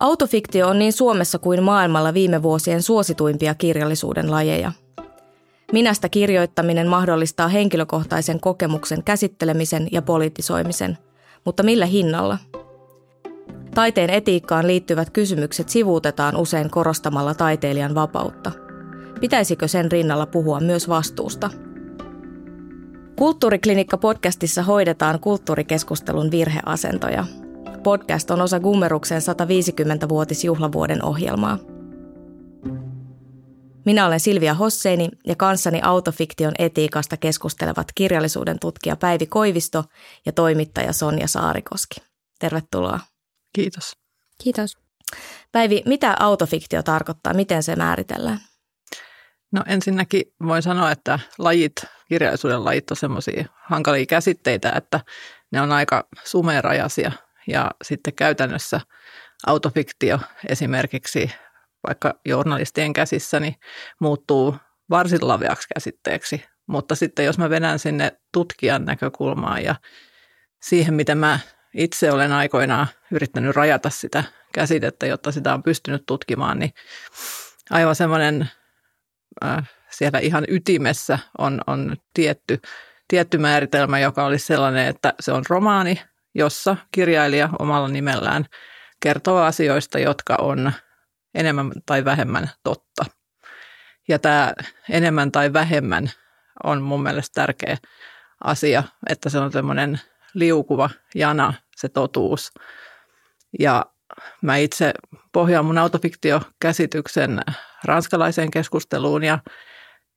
Autofiktio on niin Suomessa kuin maailmalla viime vuosien suosituimpia kirjallisuuden lajeja. Minästä kirjoittaminen mahdollistaa henkilökohtaisen kokemuksen käsittelemisen ja politisoimisen, mutta millä hinnalla? Taiteen etiikkaan liittyvät kysymykset sivuutetaan usein korostamalla taiteilijan vapautta. Pitäisikö sen rinnalla puhua myös vastuusta? Kulttuuriklinikka-podcastissa hoidetaan kulttuurikeskustelun virheasentoja – Podcast on osa Gummeruksen 150-vuotisjuhlavuoden ohjelmaa. Minä olen Silvia Hosseini ja kanssani autofiktion etiikasta keskustelevat kirjallisuuden tutkija Päivi Koivisto ja toimittaja Sonja Saarikoski. Tervetuloa. Kiitos. Kiitos. Päivi, mitä autofiktio tarkoittaa? Miten se määritellään? No ensinnäkin voin sanoa, että lajit, kirjallisuuden lajit on semmoisia hankalia käsitteitä, että ne on aika sumerajaisia ja sitten käytännössä autofiktio esimerkiksi vaikka journalistien käsissä niin muuttuu varsin laveaksi käsitteeksi. Mutta sitten jos mä vedän sinne tutkijan näkökulmaan ja siihen, miten mä itse olen aikoinaan yrittänyt rajata sitä käsitettä, jotta sitä on pystynyt tutkimaan, niin aivan semmoinen äh, siellä ihan ytimessä on, on tietty, tietty määritelmä, joka olisi sellainen, että se on romaani, jossa kirjailija omalla nimellään kertoo asioista, jotka on enemmän tai vähemmän totta. Ja tämä enemmän tai vähemmän on mun mielestä tärkeä asia, että se on semmoinen liukuva jana, se totuus. Ja mä itse pohjaan mun autofiktiokäsityksen ranskalaiseen keskusteluun ja,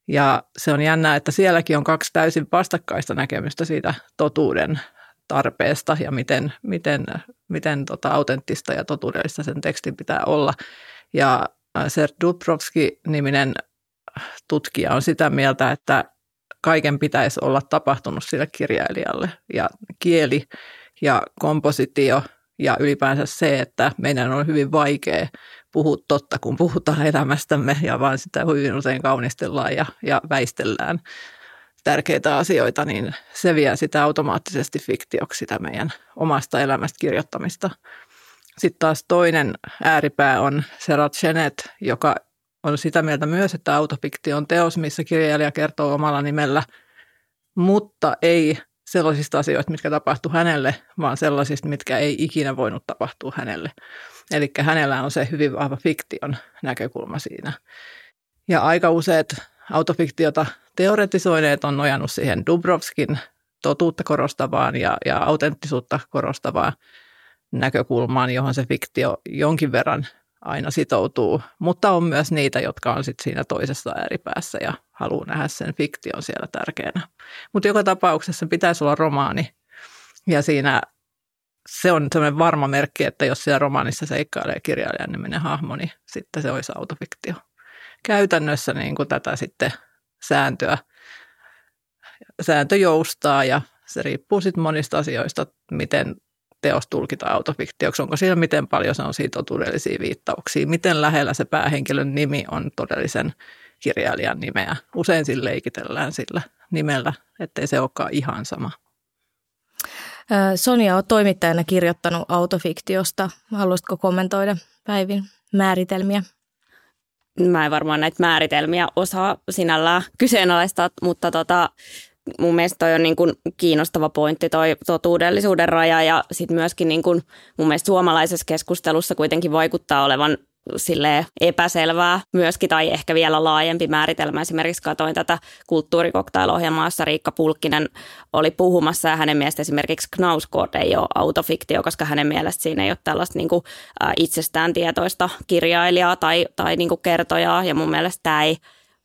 ja se on jännää, että sielläkin on kaksi täysin vastakkaista näkemystä siitä totuuden tarpeesta ja miten, miten, miten tota autenttista ja totuudellista sen tekstin pitää olla. Ja äh, Ser Dubrovski-niminen tutkija on sitä mieltä, että kaiken pitäisi olla tapahtunut sille kirjailijalle. Ja kieli ja kompositio ja ylipäänsä se, että meidän on hyvin vaikea puhua totta, kun puhutaan elämästämme ja vaan sitä hyvin usein kaunistellaan ja, ja väistellään tärkeitä asioita, niin se vie sitä automaattisesti fiktioksi sitä meidän omasta elämästä kirjoittamista. Sitten taas toinen ääripää on Serat Chenet, joka on sitä mieltä myös, että autofiktio on teos, missä kirjailija kertoo omalla nimellä, mutta ei sellaisista asioista, mitkä tapahtuu hänelle, vaan sellaisista, mitkä ei ikinä voinut tapahtua hänelle. Eli hänellä on se hyvin vahva fiktion näkökulma siinä. Ja aika useat autofiktiota teoretisoineet on nojannut siihen Dubrovskin totuutta korostavaan ja, ja autenttisuutta korostavaan näkökulmaan, johon se fiktio jonkin verran aina sitoutuu, mutta on myös niitä, jotka on sitten siinä toisessa ääripäässä ja haluaa nähdä sen fiktion siellä tärkeänä. Mutta joka tapauksessa pitäisi olla romaani ja siinä se on sellainen varma merkki, että jos siellä romaanissa seikkailee kirjailijan niminen hahmo, niin sitten se olisi autofiktio. Käytännössä niin kuin tätä sitten sääntöä. Sääntö joustaa ja se riippuu sitten monista asioista, miten teos tulkitaan autofiktioksi, onko siellä miten paljon se on siitä todellisia viittauksia, miten lähellä se päähenkilön nimi on todellisen kirjailijan nimeä. Usein sillä leikitellään sillä nimellä, ettei se olekaan ihan sama. Sonia on toimittajana kirjoittanut autofiktiosta. Haluaisitko kommentoida Päivin määritelmiä? Mä en varmaan näitä määritelmiä osaa sinällään kyseenalaistaa, mutta tota, mun mielestä toi on niin kuin kiinnostava pointti toi totuudellisuuden raja ja sitten myöskin niin kuin mun mielestä suomalaisessa keskustelussa kuitenkin vaikuttaa olevan sille epäselvää myöskin tai ehkä vielä laajempi määritelmä. Esimerkiksi katsoin tätä kulttuurikoktailohjelmaa, jossa Riikka Pulkkinen oli puhumassa ja hänen mielestä esimerkiksi Knauskort ei ole autofiktio, koska hänen mielestä siinä ei ole tällaista niin kuin, itsestään tietoista kirjailijaa tai, tai niin kuin kertojaa ja mun mielestä tämä ei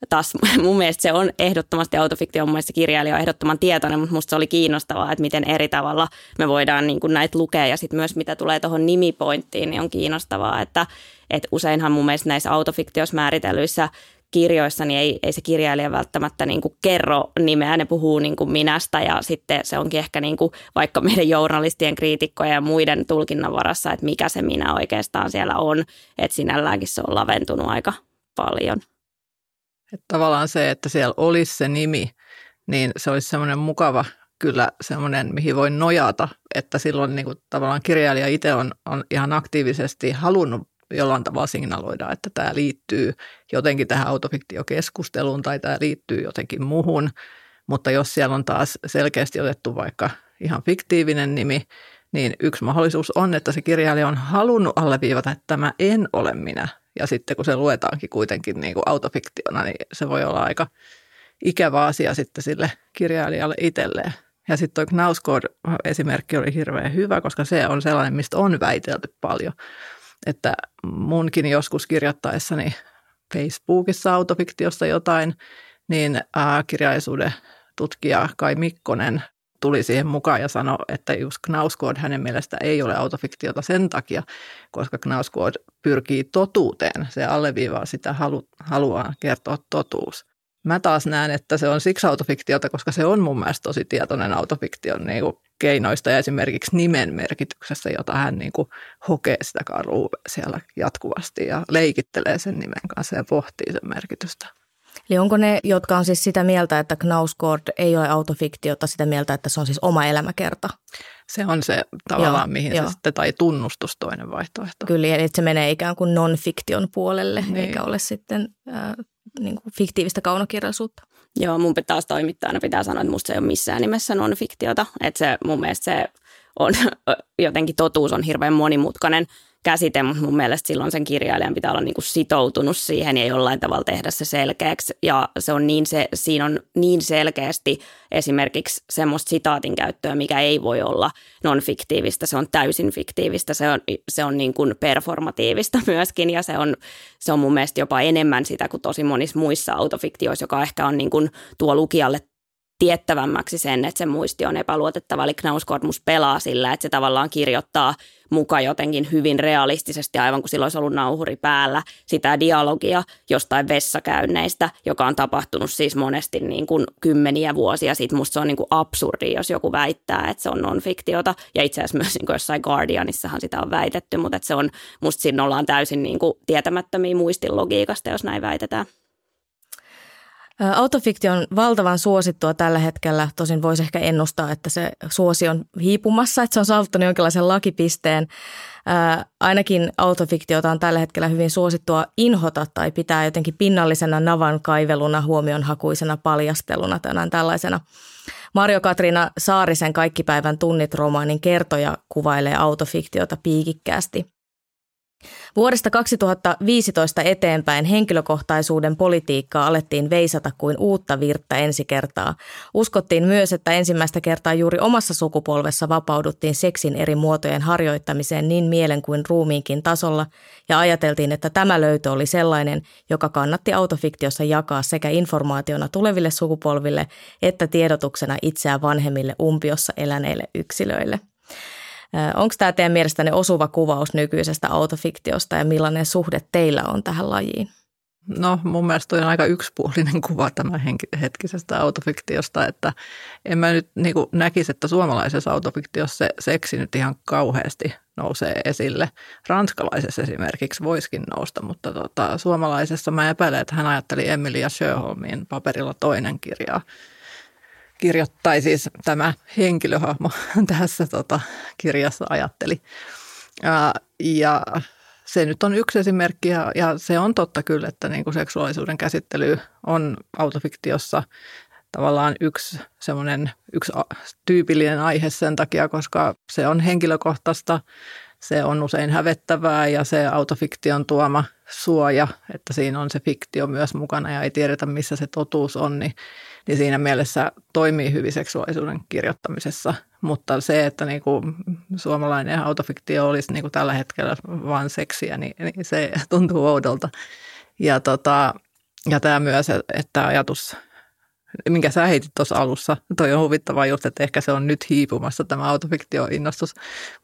taas mun mielestä se on ehdottomasti autofiktio, mun mielestä kirjailija on ehdottoman tietoinen, mutta musta se oli kiinnostavaa, että miten eri tavalla me voidaan niin kuin näitä lukea. Ja sitten myös mitä tulee tuohon nimipointtiin, niin on kiinnostavaa, että, että useinhan mun mielestä näissä autofiktios määritellyissä kirjoissa, niin ei, ei se kirjailija välttämättä niin kuin kerro nimeä, ne puhuu niin kuin minästä. Ja sitten se onkin ehkä niin kuin vaikka meidän journalistien, kriitikkojen ja muiden tulkinnan varassa, että mikä se minä oikeastaan siellä on, että sinälläänkin se on laventunut aika paljon. Että tavallaan se, että siellä olisi se nimi, niin se olisi semmoinen mukava kyllä semmoinen, mihin voi nojata, että silloin niin kuin tavallaan kirjailija itse on, on ihan aktiivisesti halunnut jollain tavalla signaloida, että tämä liittyy jotenkin tähän autofiktiokeskusteluun tai tämä liittyy jotenkin muuhun, mutta jos siellä on taas selkeästi otettu vaikka ihan fiktiivinen nimi, niin yksi mahdollisuus on, että se kirjailija on halunnut alleviivata, että tämä en ole minä. Ja sitten kun se luetaankin kuitenkin niin kuin autofiktiona, niin se voi olla aika ikävä asia sitten sille kirjailijalle itselleen. Ja sitten tuo Knausgård-esimerkki oli hirveän hyvä, koska se on sellainen, mistä on väitelty paljon. Että munkin joskus kirjoittaessani Facebookissa autofiktiosta jotain, niin kirjallisuuden tutkija Kai Mikkonen tuli siihen mukaan ja sanoi, että just Knausgård hänen mielestä ei ole autofiktiota sen takia, koska Knausgård pyrkii totuuteen. Se alleviivaa sitä, halu, haluaa kertoa totuus. Mä taas näen, että se on siksi autofiktiota, koska se on mun mielestä tosi tietoinen autofiktion niin kuin keinoista ja esimerkiksi nimen merkityksessä, jota hän niin kuin hokee sitä karua siellä jatkuvasti ja leikittelee sen nimen kanssa ja pohtii sen merkitystä. Eli onko ne, jotka on siis sitä mieltä, että Knausgård ei ole autofiktiota, sitä mieltä, että se on siis oma elämäkerta? Se on se tavallaan, joo, mihin joo. se sitten, tai tunnustus toinen vaihtoehto. Kyllä, eli se menee ikään kuin non-fiktion puolelle, niin. eikä ole sitten äh, niin kuin fiktiivistä kaunokirjallisuutta. Joo, mun taas toimittajana pitää sanoa, että musta se ei ole missään nimessä non-fiktiota. Että se mun mielestä se on jotenkin totuus on hirveän monimutkainen käsite, mutta mun mielestä silloin sen kirjailijan pitää olla niin kuin sitoutunut siihen ja jollain tavalla tehdä se selkeäksi. Ja se on niin se, siinä on niin selkeästi esimerkiksi semmoista sitaatin käyttöä, mikä ei voi olla non-fiktiivistä, se on täysin fiktiivistä, se on, se on niin kuin performatiivista myöskin ja se on, se on mun mielestä jopa enemmän sitä kuin tosi monissa muissa autofiktioissa, joka ehkä on niin kuin tuo lukijalle tiettävämmäksi sen, että se muisti on epäluotettava. Eli Knausgård pelaa sillä, että se tavallaan kirjoittaa muka jotenkin hyvin realistisesti, aivan kuin silloin olisi ollut nauhuri päällä, sitä dialogia jostain vessakäynneistä, joka on tapahtunut siis monesti niin kuin kymmeniä vuosia sitten. Musta se on niin kuin absurdi, jos joku väittää, että se on non-fiktiota. Ja itse asiassa myös niin kuin jossain Guardianissahan sitä on väitetty, mutta että se on, musta siinä ollaan täysin niin kuin tietämättömiä muistin logiikasta, jos näin väitetään. Autofiktio on valtavan suosittua tällä hetkellä, tosin voisi ehkä ennustaa, että se suosi on hiipumassa, että se on saavuttanut jonkinlaisen lakipisteen. Ää, ainakin autofiktiota on tällä hetkellä hyvin suosittua inhota tai pitää jotenkin pinnallisena navan kaiveluna, huomionhakuisena paljasteluna tänään tällaisena. Mario Katrina Saarisen Kaikkipäivän tunnit romaanin kertoja kuvailee autofiktiota piikikkäästi – Vuodesta 2015 eteenpäin henkilökohtaisuuden politiikkaa alettiin veisata kuin uutta virttä ensi kertaa. Uskottiin myös, että ensimmäistä kertaa juuri omassa sukupolvessa vapauduttiin seksin eri muotojen harjoittamiseen niin mielen kuin ruumiinkin tasolla, ja ajateltiin, että tämä löytö oli sellainen, joka kannatti autofiktiossa jakaa sekä informaationa tuleville sukupolville että tiedotuksena itseään vanhemmille umpiossa eläneille yksilöille. Onko tämä teidän mielestänne osuva kuvaus nykyisestä autofiktiosta ja millainen suhde teillä on tähän lajiin? No mun mielestä on aika yksipuolinen kuva tämän hetkisestä autofiktiosta, että en mä nyt niin näkisi, että suomalaisessa autofiktiossa se seksi nyt ihan kauheasti nousee esille. Ranskalaisessa esimerkiksi voiskin nousta, mutta tota, suomalaisessa mä epäilen, että hän ajatteli Emilia Sjöholmin paperilla toinen kirja kirjoittai siis tämä henkilöhahmo tässä tota, kirjassa ajatteli. Ja, ja se nyt on yksi esimerkki ja, ja se on totta kyllä, että niin kuin seksuaalisuuden käsittely on autofiktiossa tavallaan yksi semmoinen yksi tyypillinen aihe sen takia, koska se on henkilökohtaista, se on usein hävettävää ja se autofiktion tuoma suoja, että siinä on se fiktio myös mukana ja ei tiedetä missä se totuus on, niin niin siinä mielessä toimii hyvin seksuaalisuuden kirjoittamisessa. Mutta se, että niin kuin suomalainen autofiktio olisi niin kuin tällä hetkellä vain seksiä, niin, niin se tuntuu oudolta. Ja, tota, ja tämä myös, että ajatus minkä sä heitit tuossa alussa. Toi on huvittavaa just, että ehkä se on nyt hiipumassa tämä autofiktio-innostus.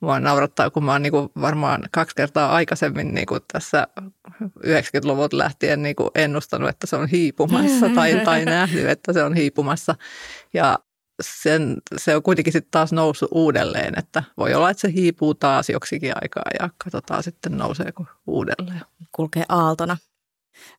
Mua naurattaa, kun mä oon niinku varmaan kaksi kertaa aikaisemmin niinku tässä 90-luvut lähtien niinku ennustanut, että se on hiipumassa tai, tai nähnyt, että se on hiipumassa. Ja sen, se on kuitenkin sitten taas noussut uudelleen, että voi olla, että se hiipuu taas joksikin aikaa ja katsotaan sitten nouseeko uudelleen. Kulkee aaltona.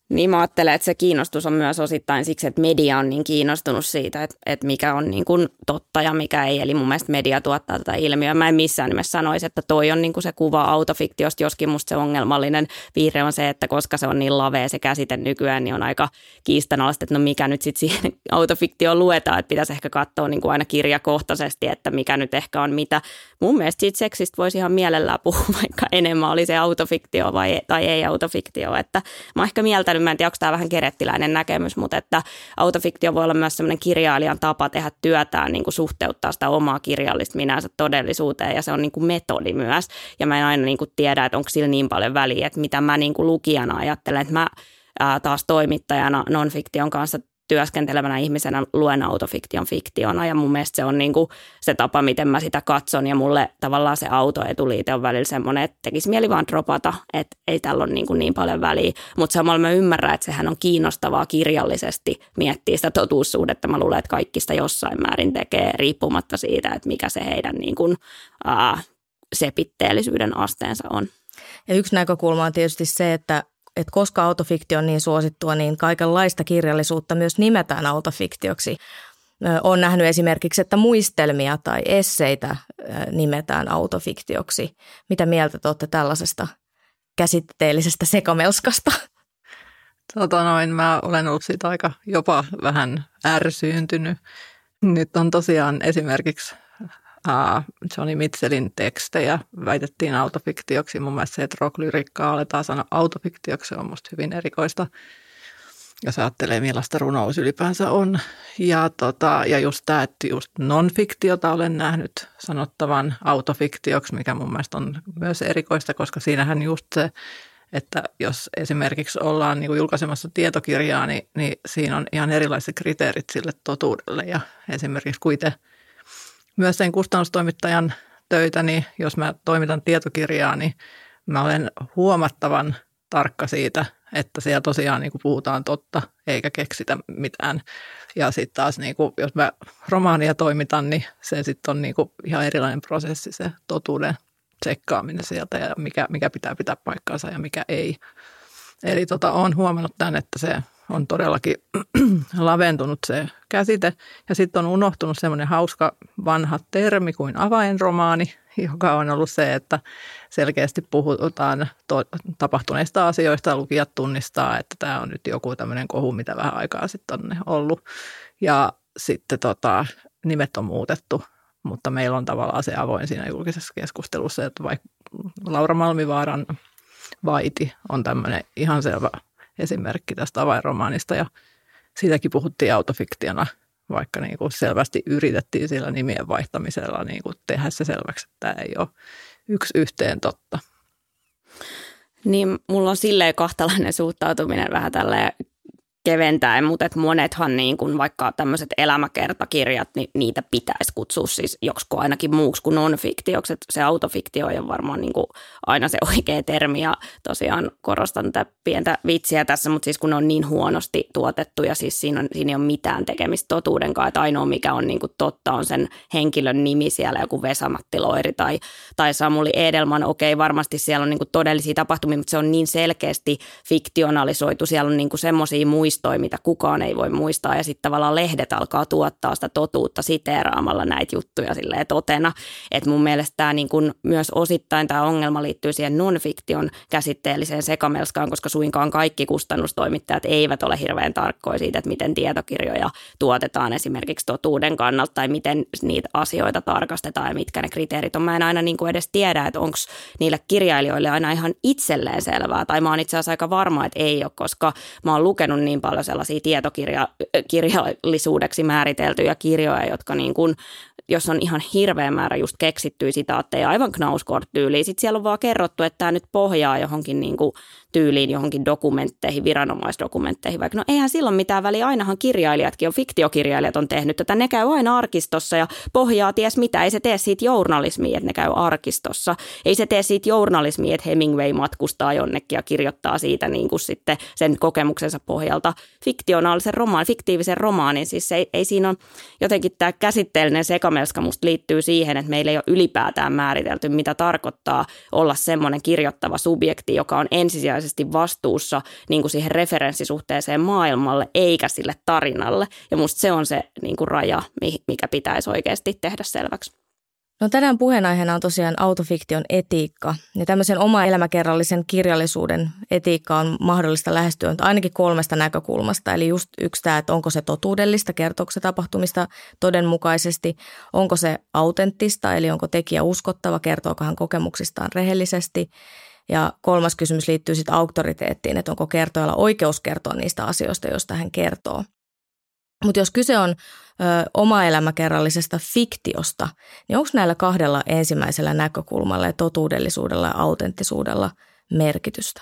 Niin mä ajattelen, että se kiinnostus on myös osittain siksi, että media on niin kiinnostunut siitä, että, että mikä on niin kuin totta ja mikä ei. Eli mun mielestä media tuottaa tätä ilmiöä. Mä en missään nimessä sanoisi, että toi on niin kuin se kuva autofiktiosta, joskin musta se ongelmallinen piirre on se, että koska se on niin lavea se käsite nykyään, niin on aika kiistanalaista, että no mikä nyt sitten siihen autofiktioon luetaan, että pitäisi ehkä katsoa niin kuin aina kirjakohtaisesti, että mikä nyt ehkä on mitä. Mun mielestä siitä seksistä voisi ihan mielellään puhua, vaikka enemmän oli se autofiktio vai, tai ei autofiktio. Että mä ehkä mieltä ymmärtänyt, mä en tiedä, onko tämä vähän kerettiläinen näkemys, mutta että autofiktio voi olla myös sellainen kirjailijan tapa tehdä työtään, niin kuin suhteuttaa sitä omaa kirjallista minänsä todellisuuteen ja se on niin kuin metodi myös. Ja mä en aina niin kuin tiedä, että onko sillä niin paljon väliä, että mitä mä niin kuin lukijana ajattelen, että mä taas toimittajana non-fiktion kanssa työskentelevänä ihmisenä luen autofiktion fiktiona ja mun mielestä se on niin kuin se tapa, miten mä sitä katson ja mulle tavallaan se autoetuliite on välillä semmoinen, että tekisi mieli vaan dropata, että ei tällä ole niin, kuin niin paljon väliä, mutta samalla mä ymmärrän, että sehän on kiinnostavaa kirjallisesti miettiä sitä totuussuhdetta. Mä luulen, että kaikki sitä jossain määrin tekee riippumatta siitä, että mikä se heidän niin kuin, ää, sepitteellisyyden asteensa on. Ja yksi näkökulma on tietysti se, että että koska autofiktio on niin suosittua, niin kaikenlaista kirjallisuutta myös nimetään autofiktioksi. Olen nähnyt esimerkiksi, että muistelmia tai esseitä nimetään autofiktioksi. Mitä mieltä te olette tällaisesta käsitteellisestä sekamelskasta? Tota noin, mä olen ollut siitä aika jopa vähän ärsyyntynyt. Nyt on tosiaan esimerkiksi uh, Johnny Mitchellin tekstejä väitettiin autofiktioksi. Mun mielestä se, että rocklyriikkaa aletaan sanoa autofiktioksi, on musta hyvin erikoista. Jos ajattelee, millaista runous ylipäänsä on. Ja, tota, ja just tämä, että just non-fiktiota olen nähnyt sanottavan autofiktioksi, mikä mun mielestä on myös erikoista, koska siinähän just se, että jos esimerkiksi ollaan niin kuin julkaisemassa tietokirjaa, niin, niin siinä on ihan erilaiset kriteerit sille totuudelle. Ja esimerkiksi kuitenkin myös sen kustannustoimittajan töitä, niin jos mä toimitan tietokirjaa, niin mä olen huomattavan tarkka siitä, että siellä tosiaan niin kuin puhutaan totta eikä keksitä mitään. Ja sitten taas, niin kuin, jos mä romaania toimitan, niin se sitten on niin kuin ihan erilainen prosessi, se totuuden tsekkaaminen sieltä ja mikä, mikä pitää pitää paikkaansa ja mikä ei. Eli tota, olen huomannut tämän, että se on todellakin laventunut se käsite. Ja sitten on unohtunut semmoinen hauska vanha termi kuin avainromaani, joka on ollut se, että selkeästi puhutaan to- tapahtuneista asioista ja lukijat tunnistaa, että tämä on nyt joku tämmöinen kohu, mitä vähän aikaa sitten on ollut. Ja sitten tota, nimet on muutettu, mutta meillä on tavallaan se avoin siinä julkisessa keskustelussa, että vaikka Laura Malmivaaran Vaiti on tämmöinen ihan selvä esimerkki tästä avainromaanista ja siitäkin puhuttiin autofiktiona, vaikka niin kuin selvästi yritettiin sillä nimien vaihtamisella niin kuin tehdä se selväksi, että tämä ei ole yksi yhteen totta. Niin, mulla on silleen kahtalainen suhtautuminen vähän tälle keventäen, mutta monethan niin kuin vaikka tämmöiset elämäkertakirjat, niin niitä pitäisi kutsua siis joksiko ainakin muuksi kuin non-fiktioksi. Se autofiktio on varmaan niin aina se oikea termi ja tosiaan korostan tätä pientä vitsiä tässä, mutta siis kun ne on niin huonosti tuotettu ja siis siinä, on, siinä ei ole mitään tekemistä totuuden kanssa, että ainoa mikä on niin totta on sen henkilön nimi siellä, joku Vesamatti Loiri tai, tai Samuli Edelman. Okei, varmasti siellä on niin todellisia tapahtumia, mutta se on niin selkeästi fiktionalisoitu. Siellä on niin semmoisia muistia muistoi, mitä kukaan ei voi muistaa. Ja sitten tavallaan lehdet alkaa tuottaa sitä totuutta siteeraamalla näitä juttuja silleen totena. Että mun mielestä tämä niin kun myös osittain tämä ongelma liittyy siihen non-fiktion käsitteelliseen sekamelskaan, koska suinkaan kaikki kustannustoimittajat eivät ole hirveän tarkkoja siitä, että miten tietokirjoja tuotetaan esimerkiksi totuuden kannalta tai miten niitä asioita tarkastetaan ja mitkä ne kriteerit on. Mä en aina niin kuin edes tiedä, että onko niille kirjailijoille aina ihan itselleen selvää tai mä oon itse asiassa aika varma, että ei ole, koska mä oon lukenut niin paljon sellaisia tietokirjallisuudeksi määriteltyjä kirjoja, jotka niin kuin jos on ihan hirveä määrä just keksittyjä sitaatteja, aivan knauskort-tyyliin. Sitten siellä on vaan kerrottu, että tämä nyt pohjaa johonkin niin kuin tyyliin johonkin dokumentteihin, viranomaisdokumentteihin, vaikka no eihän silloin mitään väliä, ainahan kirjailijatkin on, fiktiokirjailijat on tehnyt tätä, ne käy aina arkistossa ja pohjaa ties mitä, ei se tee siitä journalismia, että ne käy arkistossa, ei se tee siitä journalismia, että Hemingway matkustaa jonnekin ja kirjoittaa siitä niin kuin sitten sen kokemuksensa pohjalta. Fiktionaalisen romaan, fiktiivisen romaanin, siis ei, ei siinä ole jotenkin tämä käsitteellinen seka sekamelska musta liittyy siihen, että meillä ei ole ylipäätään määritelty, mitä tarkoittaa olla semmoinen kirjoittava subjekti, joka on ensisijaisesti vastuussa niin kuin siihen referenssisuhteeseen maailmalle, eikä sille tarinalle. Ja musta se on se niin kuin raja, mikä pitäisi oikeasti tehdä selväksi. No tänään puheenaiheena on tosiaan autofiktion etiikka. Ja tämmöisen oma elämäkerrallisen kirjallisuuden etiikka on mahdollista lähestyä ainakin kolmesta näkökulmasta. Eli just yksi tämä, että onko se totuudellista, kertooko se tapahtumista todenmukaisesti, onko se autenttista, eli onko tekijä uskottava, kertooko hän kokemuksistaan rehellisesti. Ja kolmas kysymys liittyy sitten auktoriteettiin, että onko kertojalla oikeus kertoa niistä asioista, joista hän kertoo. Mutta jos kyse on ö, oma-elämäkerrallisesta fiktiosta, niin onko näillä kahdella ensimmäisellä näkökulmalla ja totuudellisuudella ja autenttisuudella merkitystä?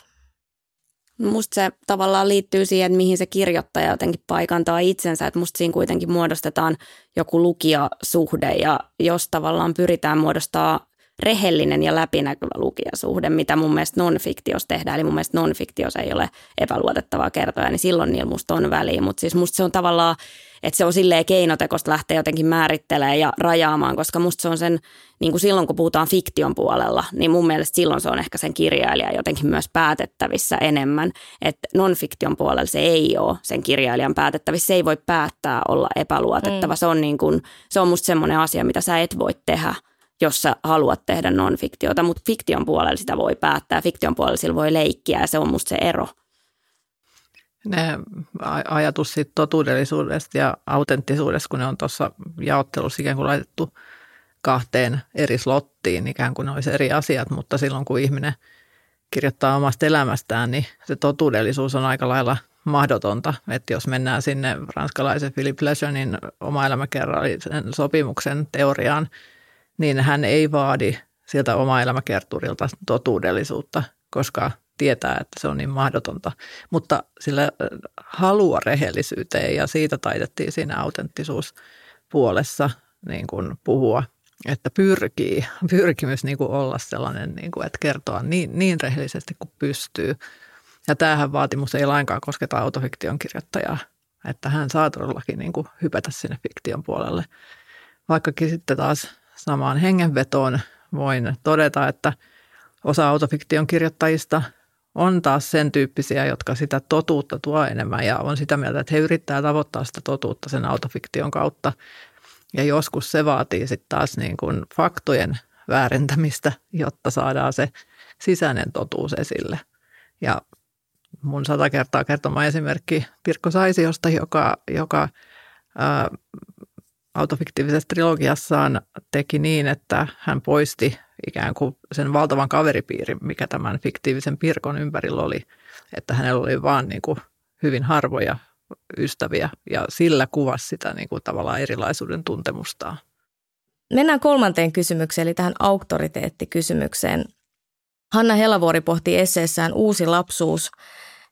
Musta se tavallaan liittyy siihen, että mihin se kirjoittaja jotenkin paikantaa itsensä, että musta siinä kuitenkin muodostetaan joku lukijasuhde ja jos tavallaan pyritään muodostaa rehellinen ja läpinäkyvä lukijasuhde, mitä mun mielestä non-fiktiossa tehdään. Eli mun mielestä non-fiktiossa ei ole epäluotettavaa kertoja, niin silloin niillä musta on väliä. Mutta siis musta se on tavallaan, että se on silleen keinotekosta lähteä jotenkin määrittelemään ja rajaamaan, koska musta se on sen, niin kuin silloin kun puhutaan fiktion puolella, niin mun mielestä silloin se on ehkä sen kirjailija jotenkin myös päätettävissä enemmän. Että non-fiktion puolella se ei ole sen kirjailijan päätettävissä, se ei voi päättää olla epäluotettava. Mm. Se on, niin kuin, se on musta semmoinen asia, mitä sä et voi tehdä – jos sä haluat tehdä non-fiktiota, mutta fiktion puolella sitä voi päättää, fiktion puolella sillä voi leikkiä ja se on musta se ero. Ne ajatus siitä totuudellisuudesta ja autenttisuudesta, kun ne on tuossa jaottelussa ikään kuin laitettu kahteen eri slottiin, ikään kuin ne olisi eri asiat, mutta silloin kun ihminen kirjoittaa omasta elämästään, niin se totuudellisuus on aika lailla mahdotonta. Että jos mennään sinne ranskalaisen Philip Lejeune oma elämäkerrallisen sopimuksen teoriaan, niin hän ei vaadi sieltä oma elämäkerturilta totuudellisuutta, koska tietää, että se on niin mahdotonta. Mutta sillä halua rehellisyyteen ja siitä taitettiin siinä autenttisuuspuolessa niin kuin puhua, että pyrkii, pyrkimys niin kuin olla sellainen, niin kuin, että kertoa niin, niin rehellisesti kuin pystyy. Ja tämähän vaatimus ei lainkaan kosketa autofiktion kirjoittajaa, että hän saa todellakin niin kuin hypätä sinne fiktion puolelle. Vaikkakin sitten taas samaan hengenvetoon voin todeta, että osa autofiktion kirjoittajista on taas sen tyyppisiä, jotka sitä totuutta tuo enemmän ja on sitä mieltä, että he yrittää tavoittaa sitä totuutta sen autofiktion kautta. Ja joskus se vaatii sitten taas niin kuin faktojen väärentämistä, jotta saadaan se sisäinen totuus esille. Ja mun sata kertaa kertoma esimerkki Pirkko Saisiosta, joka, joka ää, autofiktiivisessa trilogiassaan teki niin, että hän poisti ikään kuin sen valtavan kaveripiirin, mikä tämän fiktiivisen Pirkon ympärillä oli, että hänellä oli vaan niin kuin hyvin harvoja ystäviä ja sillä kuvasi sitä niin kuin tavallaan erilaisuuden tuntemustaan. Mennään kolmanteen kysymykseen, eli tähän auktoriteettikysymykseen. Hanna Helavuori pohti esseessään Uusi lapsuus –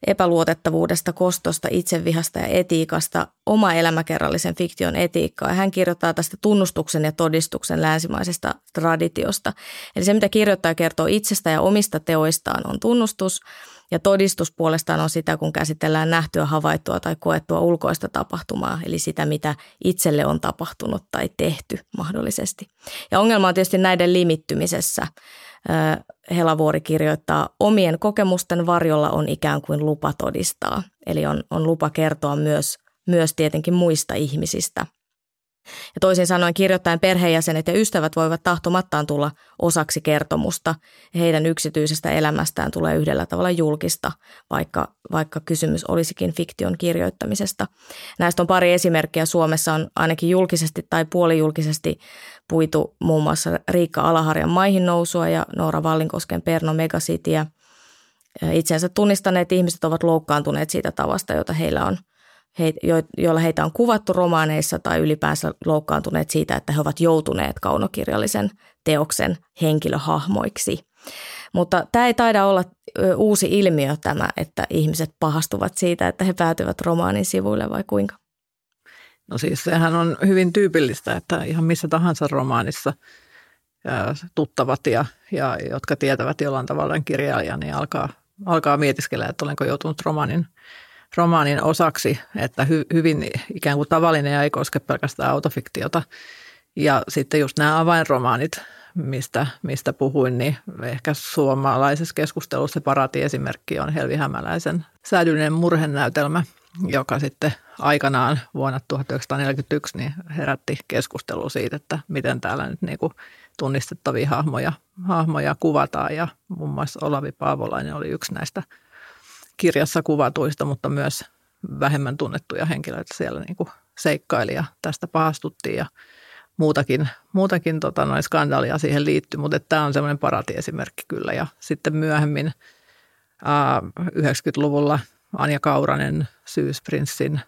epäluotettavuudesta, kostosta, itsevihasta ja etiikasta oma elämäkerrallisen fiktion etiikkaa. Ja hän kirjoittaa tästä tunnustuksen ja todistuksen länsimaisesta traditiosta. Eli se, mitä kirjoittaja kertoo itsestä ja omista teoistaan, on tunnustus, ja todistus puolestaan on sitä, kun käsitellään nähtyä, havaittua tai koettua ulkoista tapahtumaa, eli sitä, mitä itselle on tapahtunut tai tehty mahdollisesti. Ja ongelma on tietysti näiden limittymisessä. Helavuori kirjoittaa, omien kokemusten varjolla on ikään kuin lupa todistaa. Eli on, on lupa kertoa myös, myös tietenkin muista ihmisistä – ja toisin sanoen kirjoittajan perheenjäsenet ja ystävät voivat tahtomattaan tulla osaksi kertomusta. Heidän yksityisestä elämästään tulee yhdellä tavalla julkista, vaikka, vaikka kysymys olisikin fiktion kirjoittamisesta. Näistä on pari esimerkkiä. Suomessa on ainakin julkisesti tai puolijulkisesti puitu muun muassa Riikka Alaharjan maihin nousua ja Noora Vallinkosken Perno Megacitya. Itsensä tunnistaneet ihmiset ovat loukkaantuneet siitä tavasta, jota heillä on – joilla heitä on kuvattu romaaneissa tai ylipäänsä loukkaantuneet siitä, että he ovat joutuneet kaunokirjallisen teoksen henkilöhahmoiksi. Mutta tämä ei taida olla uusi ilmiö tämä, että ihmiset pahastuvat siitä, että he päätyvät romaanin sivuille vai kuinka? No siis sehän on hyvin tyypillistä, että ihan missä tahansa romaanissa tuttavat ja, ja jotka tietävät jollain tavalla kirjailijan, niin alkaa, alkaa mietiskellä, että olenko joutunut romaanin romaanin osaksi, että hy, hyvin ikään kuin tavallinen ja ei koske pelkästään autofiktiota. Ja sitten just nämä avainromaanit, mistä, mistä puhuin, niin ehkä suomalaisessa keskustelussa parati esimerkki on Helvi Hämäläisen säädyllinen murhenäytelmä, joka sitten aikanaan vuonna 1941 niin herätti keskustelua siitä, että miten täällä nyt niin kuin tunnistettavia hahmoja, hahmoja kuvataan ja muun muassa Olavi Paavolainen oli yksi näistä kirjassa kuvatuista, mutta myös vähemmän tunnettuja henkilöitä siellä niin kuin seikkaili ja tästä pahastuttiin ja muutakin, muutakin tota, noin skandaalia siihen liittyy, mutta tämä on semmoinen paratiesimerkki kyllä. Ja sitten myöhemmin ää, 90-luvulla Anja Kauranen syysprinssin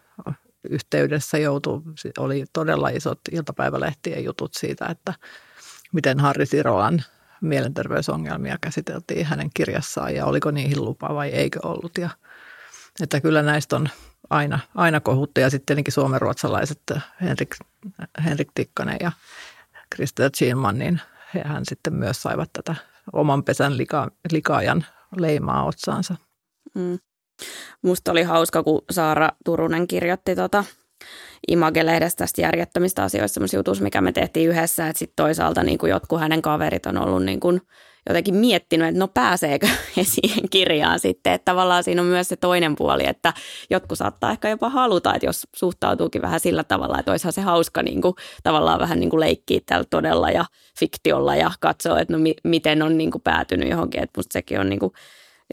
yhteydessä joutui, oli todella isot iltapäivälehtien jutut siitä, että miten Harri Sirolan mielenterveysongelmia käsiteltiin hänen kirjassaan ja oliko niihin lupa vai eikö ollut. Ja, että kyllä näistä on aina, aina kohuttu ja sitten tietenkin suomenruotsalaiset Henrik, Henrik Tikkanen ja Krista Chilman, niin hehän sitten myös saivat tätä oman pesän lika, likaajan leimaa otsaansa. Mm. Musta oli hauska, kun Saara Turunen kirjoitti tota Image-lehdestä tästä järjettömistä asioista semmoisia jutussa, mikä me tehtiin yhdessä, että sitten toisaalta niin kuin jotkut hänen kaverit on ollut niin kuin jotenkin miettinyt, että no pääseekö he siihen kirjaan sitten, että tavallaan siinä on myös se toinen puoli, että jotkut saattaa ehkä jopa haluta, että jos suhtautuukin vähän sillä tavalla, että olisihan se hauska niin kuin, tavallaan vähän niin kuin leikkiä tällä todella ja fiktiolla ja katsoa, että no mi- miten on niin kuin päätynyt johonkin, että musta sekin on niin kuin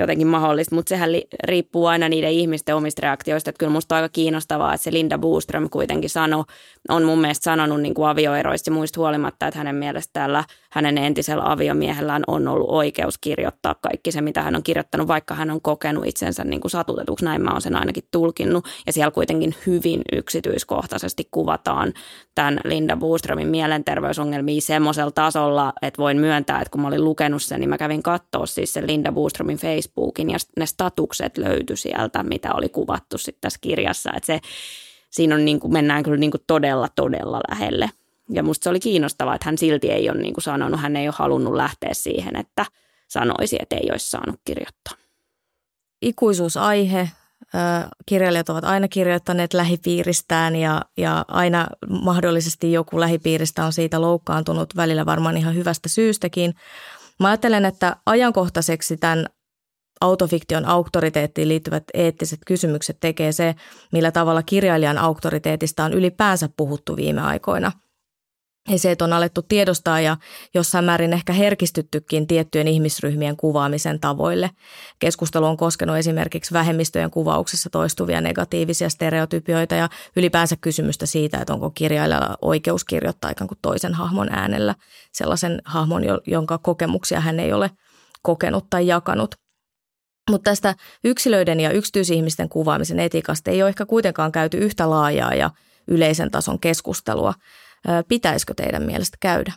jotenkin mahdollista, mutta sehän li- riippuu aina niiden ihmisten omista reaktioista. Että kyllä musta on aika kiinnostavaa, että se Linda Boström kuitenkin sanoi, on mun mielestä sanonut niin kuin avioeroista ja muista huolimatta, että hänen mielestä tällä hänen entisellä aviomiehellään on ollut oikeus kirjoittaa kaikki se, mitä hän on kirjoittanut, vaikka hän on kokenut itsensä niin kuin satutetuksi. Näin mä oon sen ainakin tulkinnut. Ja siellä kuitenkin hyvin yksityiskohtaisesti kuvataan tämän Linda Boströmin mielenterveysongelmia semmoisella tasolla, että voin myöntää, että kun mä olin lukenut sen, niin mä kävin katsoa siis sen Linda Boströmin Facebookin ja ne statukset löytyi sieltä, mitä oli kuvattu sitten tässä kirjassa. Että se, siinä on niin kuin, mennään kyllä niin kuin todella, todella lähelle. Ja musta se oli kiinnostavaa, että hän silti ei ole niin kuin sanonut, hän ei ole halunnut lähteä siihen, että sanoisi, että ei olisi saanut kirjoittaa. Ikuisuusaihe. Kirjailijat ovat aina kirjoittaneet lähipiiristään ja, ja aina mahdollisesti joku lähipiiristä on siitä loukkaantunut välillä varmaan ihan hyvästä syystäkin. Mä ajattelen, että ajankohtaiseksi tämän autofiktion auktoriteettiin liittyvät eettiset kysymykset tekee se, millä tavalla kirjailijan auktoriteetista on ylipäänsä puhuttu viime aikoina. Ja se, että on alettu tiedostaa ja jossain määrin ehkä herkistyttykin tiettyjen ihmisryhmien kuvaamisen tavoille. Keskustelu on koskenut esimerkiksi vähemmistöjen kuvauksessa toistuvia negatiivisia stereotypioita ja ylipäänsä kysymystä siitä, että onko kirjailijalla oikeus kirjoittaa ikään kuin toisen hahmon äänellä sellaisen hahmon, jonka kokemuksia hän ei ole kokenut tai jakanut. Mutta tästä yksilöiden ja yksityisihmisten kuvaamisen etiikasta ei ole ehkä kuitenkaan käyty yhtä laajaa ja yleisen tason keskustelua. Pitäisikö teidän mielestä käydä?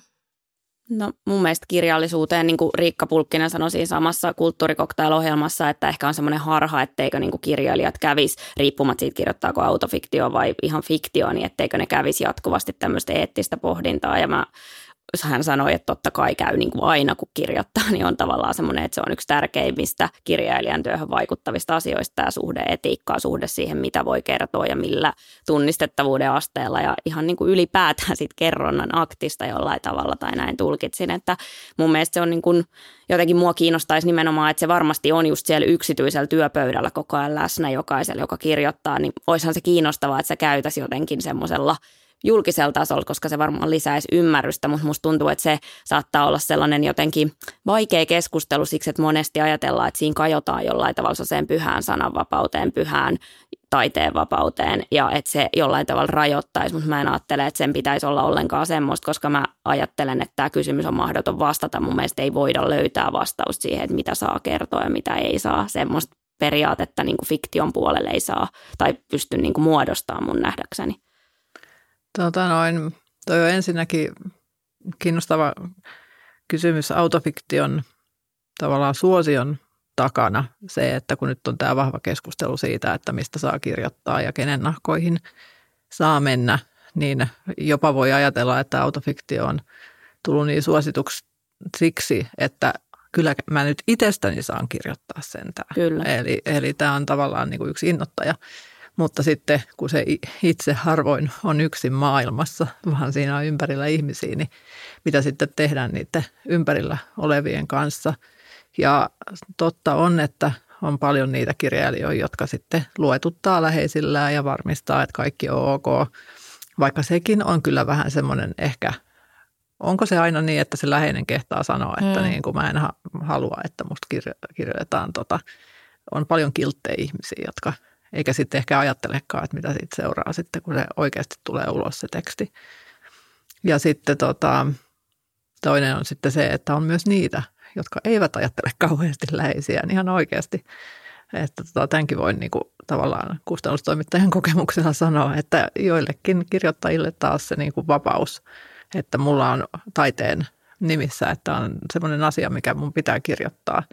No mun mielestä kirjallisuuteen, niin kuin Riikka Pulkkinen sanoi siinä samassa kulttuurikoktail-ohjelmassa, että ehkä on semmoinen harha, etteikö niin kuin kirjailijat kävis, riippumatta siitä kirjoittaako autofiktio vai ihan fiktio, niin etteikö ne kävisi jatkuvasti tämmöistä eettistä pohdintaa. Ja mä hän sanoi, että totta kai käy niin kuin aina, kun kirjoittaa, niin on tavallaan semmoinen, että se on yksi tärkeimmistä kirjailijan työhön vaikuttavista asioista tämä suhde etiikkaa, suhde siihen, mitä voi kertoa ja millä tunnistettavuuden asteella. Ja ihan niin kuin ylipäätään sit kerronnan aktista jollain tavalla tai näin tulkitsin, että mun mielestä se on niin kuin, jotenkin mua kiinnostaisi nimenomaan, että se varmasti on just siellä yksityisellä työpöydällä koko ajan läsnä jokaisella, joka kirjoittaa, niin olisihan se kiinnostavaa, että sä käytäisi jotenkin semmoisella – julkisella tasolla, koska se varmaan lisäisi ymmärrystä, mutta musta tuntuu, että se saattaa olla sellainen jotenkin vaikea keskustelu siksi, että monesti ajatellaan, että siinä kajotaan jollain tavalla sen pyhään sananvapauteen, pyhään taiteen vapauteen ja että se jollain tavalla rajoittaisi, mutta mä en ajattele, että sen pitäisi olla ollenkaan semmoista, koska mä ajattelen, että tämä kysymys on mahdoton vastata. Mun mielestä ei voida löytää vastausta siihen, että mitä saa kertoa ja mitä ei saa. Semmoista periaatetta niin kuin fiktion puolelle ei saa tai pysty niin kuin muodostamaan mun nähdäkseni. Tota noin, toi on ensinnäkin kiinnostava kysymys autofiktion tavallaan suosion takana se, että kun nyt on tämä vahva keskustelu siitä, että mistä saa kirjoittaa ja kenen nahkoihin saa mennä, niin jopa voi ajatella, että autofiktio on tullut niin suosituksi siksi, että kyllä mä nyt itsestäni saan kirjoittaa sen. Kyllä. Eli, eli tämä on tavallaan niin kuin yksi innoittaja. Mutta sitten kun se itse harvoin on yksin maailmassa, vaan siinä on ympärillä ihmisiä, niin mitä sitten tehdään niiden ympärillä olevien kanssa. Ja totta on, että on paljon niitä kirjailijoita, jotka sitten luetuttaa läheisillään ja varmistaa, että kaikki on ok. Vaikka sekin on kyllä vähän semmoinen ehkä, onko se aina niin, että se läheinen kehtaa sanoa, että mm. niin kuin mä en halua, että musta kirjoitetaan tota. On paljon kilttejä ihmisiä, jotka eikä sitten ehkä ajattelekaan, että mitä siitä seuraa sitten, kun se oikeasti tulee ulos se teksti. Ja sitten tota, toinen on sitten se, että on myös niitä, jotka eivät ajattele kauheasti läheisiään ihan oikeasti. Että tota, tämänkin voin niin kuin, tavallaan kustannustoimittajan kokemuksella sanoa, että joillekin kirjoittajille taas se niin kuin vapaus, että mulla on taiteen nimissä, että on semmoinen asia, mikä mun pitää kirjoittaa.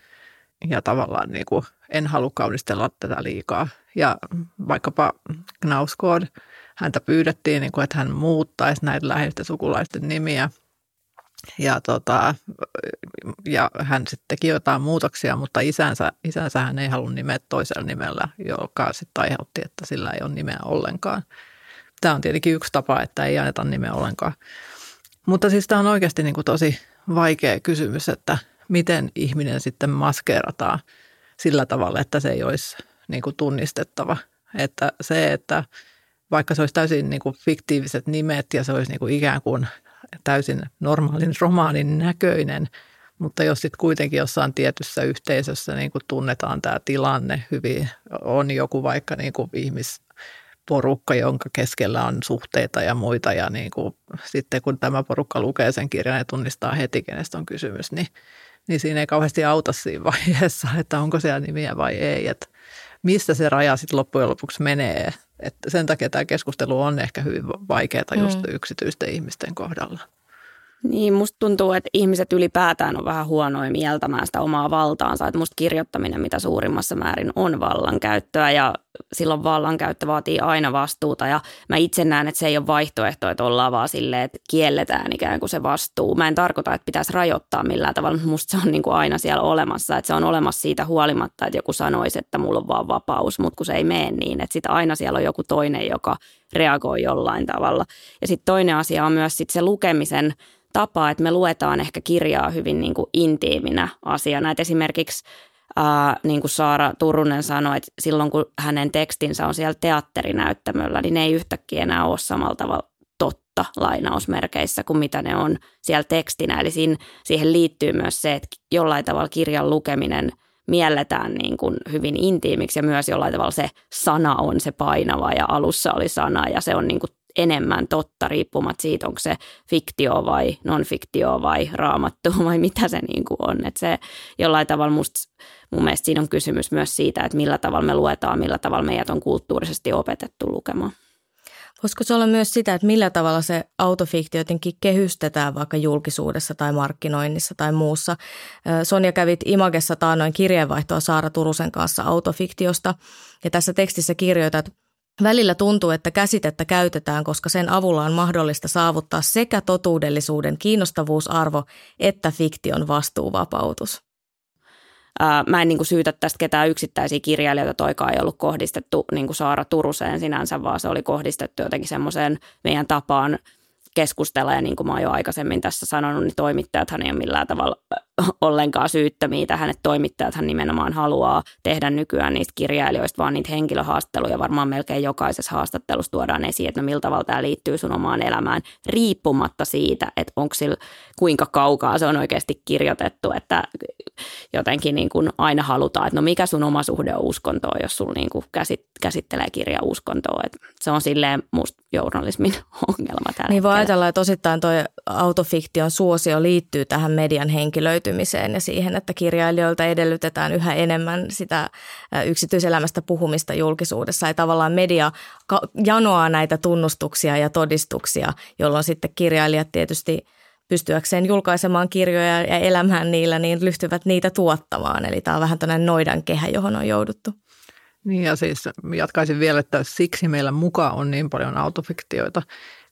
Ja tavallaan niin kuin, en halua kaunistella tätä liikaa. Ja vaikkapa Knauskood, häntä pyydettiin, niin kuin, että hän muuttaisi näitä läheisten sukulaisten nimiä – ja, tota, ja hän sitten teki jotain muutoksia, mutta isänsä, isänsä hän ei halunnut nimeä toisella nimellä, joka sitten aiheutti, että sillä ei ole nimeä ollenkaan. Tämä on tietenkin yksi tapa, että ei anneta nimeä ollenkaan. Mutta siis tämä on oikeasti niin kuin tosi vaikea kysymys, että miten ihminen sitten maskeerataan sillä tavalla, että se ei olisi niin kuin tunnistettava. Että se, että vaikka se olisi täysin niin kuin fiktiiviset nimet ja se olisi niin kuin ikään kuin täysin normaalin romaanin näköinen, mutta jos sitten kuitenkin jossain tietyssä yhteisössä niin kuin tunnetaan tämä tilanne hyvin, on joku vaikka niin kuin ihmisporukka, jonka keskellä on suhteita ja muita ja niin kuin, sitten kun tämä porukka lukee sen kirjan ja tunnistaa heti, kenestä on kysymys, niin, niin siinä ei kauheasti auta siinä vaiheessa, että onko siellä nimiä vai ei, että mistä se raja sitten loppujen lopuksi menee. Että sen takia tämä keskustelu on ehkä hyvin vaikeaa just mm. yksityisten ihmisten kohdalla. Niin, musta tuntuu, että ihmiset ylipäätään on vähän huonoja mieltämään sitä omaa valtaansa. Että musta kirjoittaminen mitä suurimmassa määrin on vallankäyttöä ja silloin vallankäyttö vaatii aina vastuuta. Ja mä itse näen, että se ei ole vaihtoehto, että ollaan vaan silleen, että kielletään ikään kuin se vastuu. Mä en tarkoita, että pitäisi rajoittaa millään tavalla, mutta musta se on niin kuin aina siellä olemassa. Että se on olemassa siitä huolimatta, että joku sanoisi, että mulla on vaan vapaus, mutta kun se ei mene niin, että sitten aina siellä on joku toinen, joka reagoi jollain tavalla. Ja sitten toinen asia on myös sit se lukemisen tapa, että me luetaan ehkä kirjaa hyvin niin kuin intiiminä asiana. Että esimerkiksi ää, niin kuin Saara Turunen sanoi, että silloin kun hänen tekstinsä on siellä teatterinäyttämöllä, niin ne ei yhtäkkiä enää ole samalla tavalla totta lainausmerkeissä kuin mitä ne on siellä tekstinä. Eli siihen, siihen liittyy myös se, että jollain tavalla kirjan lukeminen mielletään niin kuin hyvin intiimiksi ja myös jollain tavalla se sana on se painava ja alussa oli sana ja se on niin kuin enemmän totta riippumatta siitä, onko se fiktio vai non-fiktio vai raamattu vai mitä se niin kuin on. Että se jollain tavalla musta, mun mielestä siinä on kysymys myös siitä, että millä tavalla me luetaan, millä tavalla meidät on kulttuurisesti opetettu lukemaan. Voisiko se olla myös sitä, että millä tavalla se autofiktio jotenkin kehystetään vaikka julkisuudessa tai markkinoinnissa tai muussa? Sonja kävit Imagessa taannoin kirjeenvaihtoa Saara Turusen kanssa autofiktiosta ja tässä tekstissä kirjoitat, Välillä tuntuu, että käsitettä käytetään, koska sen avulla on mahdollista saavuttaa sekä totuudellisuuden kiinnostavuusarvo että fiktion vastuuvapautus. Mä en niin kuin syytä tästä ketään yksittäisiä kirjailijoita, toikaan ei ollut kohdistettu niin kuin Saara Turuseen sinänsä, vaan se oli kohdistettu jotenkin semmoiseen meidän tapaan – keskustella. Ja niin kuin mä oon jo aikaisemmin tässä sanonut, niin toimittajathan ei ole millään tavalla ollenkaan syyttömiä tähän, että toimittajathan nimenomaan haluaa tehdä nykyään niistä kirjailijoista vaan niitä henkilöhaastatteluja. Varmaan melkein jokaisessa haastattelussa tuodaan esiin, että no millä tavalla tämä liittyy sun omaan elämään, riippumatta siitä, että onko sillä, kuinka kaukaa se on oikeasti kirjoitettu, että jotenkin niin kuin aina halutaan, että no mikä sun oma suhde on uskontoa, jos sulla niin kuin käsittelee kirja uskontoa. Että se on silleen musta journalismin ongelma tällä Niin voi ajatella, että osittain tuo autofiktion suosio liittyy tähän median henkilöitymiseen ja siihen, että kirjailijoilta edellytetään yhä enemmän sitä yksityiselämästä puhumista julkisuudessa. Ja tavallaan media janoaa näitä tunnustuksia ja todistuksia, jolloin sitten kirjailijat tietysti – pystyäkseen julkaisemaan kirjoja ja elämään niillä, niin ryhtyvät niitä tuottamaan. Eli tämä on vähän tällainen noidan kehä, johon on jouduttu. Niin ja siis jatkaisin vielä, että siksi meillä mukaan on niin paljon autofiktioita,